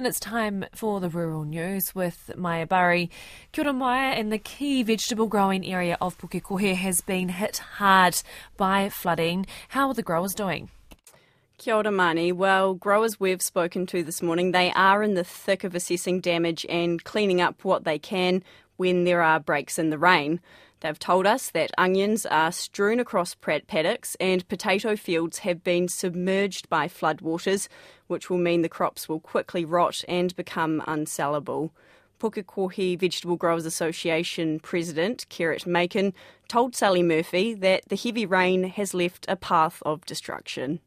And it's time for the rural news with Maja Burry. Kia ora Maja, and the key vegetable growing area of Pukekohe has been hit hard by flooding. How are the growers doing? Kia ora. Well, growers we've spoken to this morning, they are in the thick of assessing damage and cleaning up what they can when there are breaks in the rain. They've told us that onions are strewn across paddocks and potato fields have been submerged by floodwaters, which will mean the crops will quickly rot and become unsellable. Pukekohe Vegetable Growers Association President Kirit Makan told Sally Murphy that the heavy rain has left a path of destruction.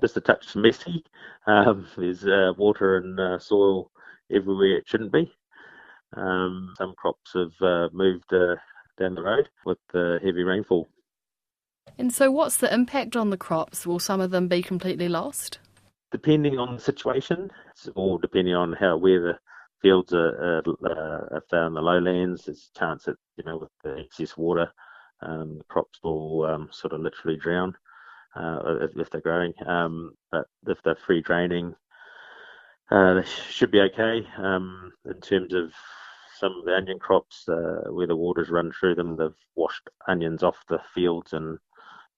Just a touch messy. Um, there's uh, water and uh, soil everywhere it shouldn't be. Um, some crops have uh, moved uh, down the road with the heavy rainfall. And so, what's the impact on the crops? Will some of them be completely lost? Depending on the situation, or depending on how where the fields are, are, are found, the lowlands, there's a chance that you know with the excess water, um, the crops will um, sort of literally drown uh, if, if, they're growing. Um, but if they're free draining, uh, they should be okay um, in terms of some of the onion crops uh, where the water's run through them. They've washed onions off the fields and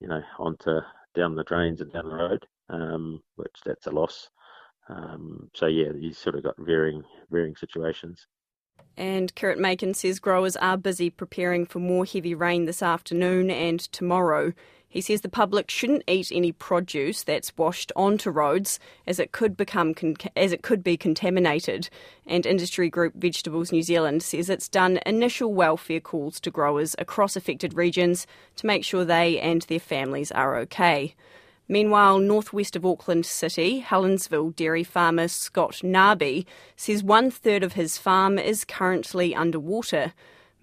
you know onto down the drains and down the road, um, which that's a loss. Um, so yeah, you sort of got varying varying situations. And Kirit Makan says growers are busy preparing for more heavy rain this afternoon and tomorrow. He says the public shouldn't eat any produce that's washed onto roads as it could become con- as it could be contaminated. And industry group Vegetables New Zealand says it's done initial welfare calls to growers across affected regions to make sure they and their families are okay. Meanwhile, northwest of Auckland City, Helensville dairy farmer Scott Narby says one third of his farm is currently underwater.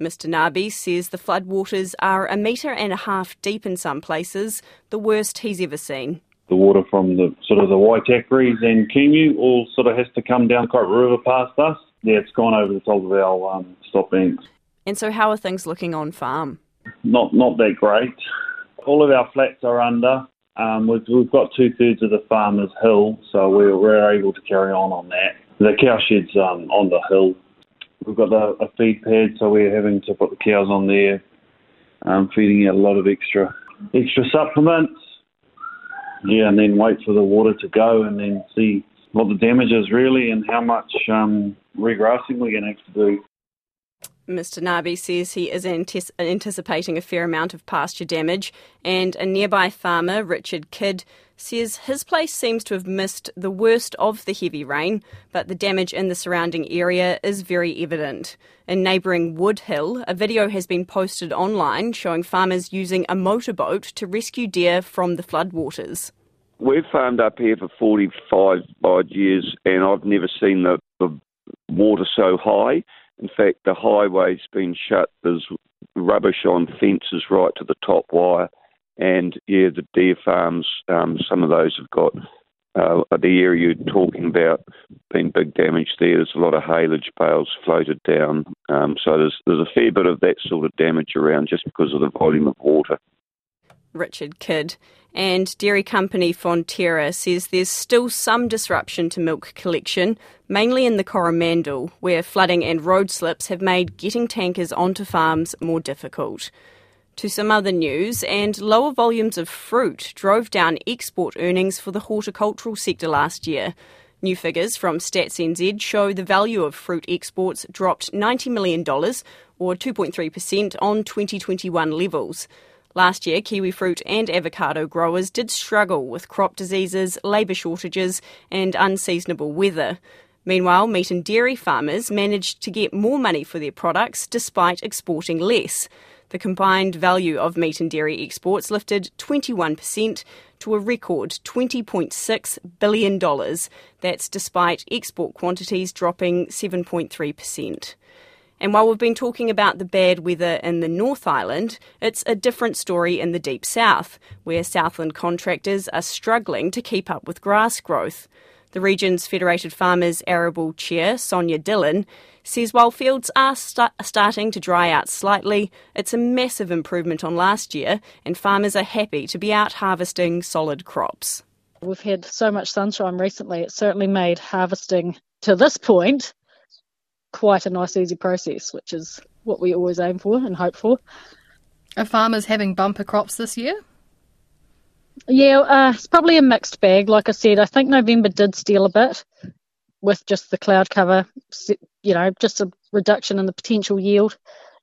Mr Narby says the floodwaters are a metre and a half deep in some places, the worst he's ever seen. The water from the sort of the Waitakeris and Kumeu all sort of has to come down Coat River past us. Yeah, it's gone over the top of our um, stop banks. And so, how are things looking on farm? Not not that great. All of our flats are under. Um, we've, we've got two thirds of the farmer's hill, so we're, we're able to carry on on that. The cow shed's um, on the hill, We've got a, a feed pad, so we're having to put the cows on there, um, feeding out a lot of extra extra supplements. Yeah, and then wait for the water to go, and then see what the damage is really, and how much um, regrassing we're going to have to do. Mr. Nabi says he is anticipating a fair amount of pasture damage, and a nearby farmer, Richard Kidd, says his place seems to have missed the worst of the heavy rain, but the damage in the surrounding area is very evident. In neighbouring Woodhill, a video has been posted online showing farmers using a motorboat to rescue deer from the floodwaters. We've farmed up here for 45 odd years, and I've never seen the, the water so high in fact, the highway's been shut. There's rubbish on fences right to the top wire. And yeah, the deer farms, um, some of those have got uh, the area you're talking about been big damage there. There's a lot of haylage bales floated down. Um, so there's, there's a fair bit of that sort of damage around just because of the volume of water. Richard Kidd. And dairy company Fonterra says there's still some disruption to milk collection, mainly in the Coromandel, where flooding and road slips have made getting tankers onto farms more difficult. To some other news, and lower volumes of fruit drove down export earnings for the horticultural sector last year. New figures from Stats NZ show the value of fruit exports dropped $90 million, or 2.3%, on 2021 levels. Last year, kiwi fruit and avocado growers did struggle with crop diseases, labour shortages, and unseasonable weather. Meanwhile, meat and dairy farmers managed to get more money for their products despite exporting less. The combined value of meat and dairy exports lifted 21% to a record $20.6 billion. That's despite export quantities dropping 7.3%. And while we've been talking about the bad weather in the North Island, it's a different story in the Deep South, where Southland contractors are struggling to keep up with grass growth. The region's Federated Farmers Arable Chair, Sonia Dillon, says while fields are st- starting to dry out slightly, it's a massive improvement on last year, and farmers are happy to be out harvesting solid crops. We've had so much sunshine recently, it's certainly made harvesting to this point, quite a nice, easy process, which is what we always aim for and hope for. Are farmers having bumper crops this year? Yeah, uh, it's probably a mixed bag. Like I said, I think November did steal a bit with just the cloud cover, you know, just a reduction in the potential yield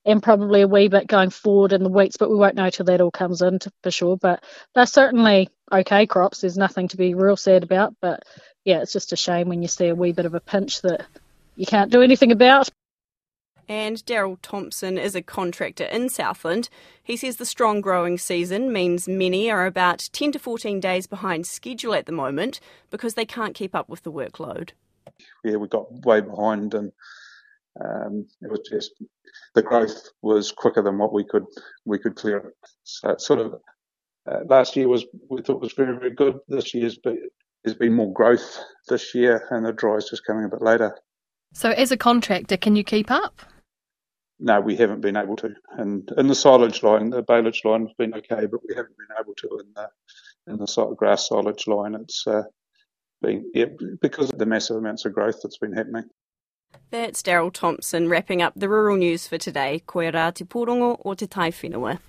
and probably a wee bit going forward in the weeks, but we won't know till that all comes in to, for sure. But they're certainly okay crops. There's nothing to be real sad about. But yeah, it's just a shame when you see a wee bit of a pinch that you can't do anything about. And Daryl Thompson is a contractor in Southland. He says the strong growing season means many are about 10 to 14 days behind schedule at the moment because they can't keep up with the workload. Yeah, we got way behind and um, it was just the growth was quicker than what we could we could clear it. So it sort of uh, last year was we thought was very very good. This year's been, there's been more growth this year, and the dry is just coming a bit later. So, as a contractor, can you keep up? No, we haven't been able to. And in the silage line, the baleage line has been okay, but we haven't been able to in the in the grass silage line. It's uh, been yeah, because of the massive amounts of growth that's been happening. That's Daryl Thompson wrapping up the rural news for today. Koe rā te porongo o te tai whenua.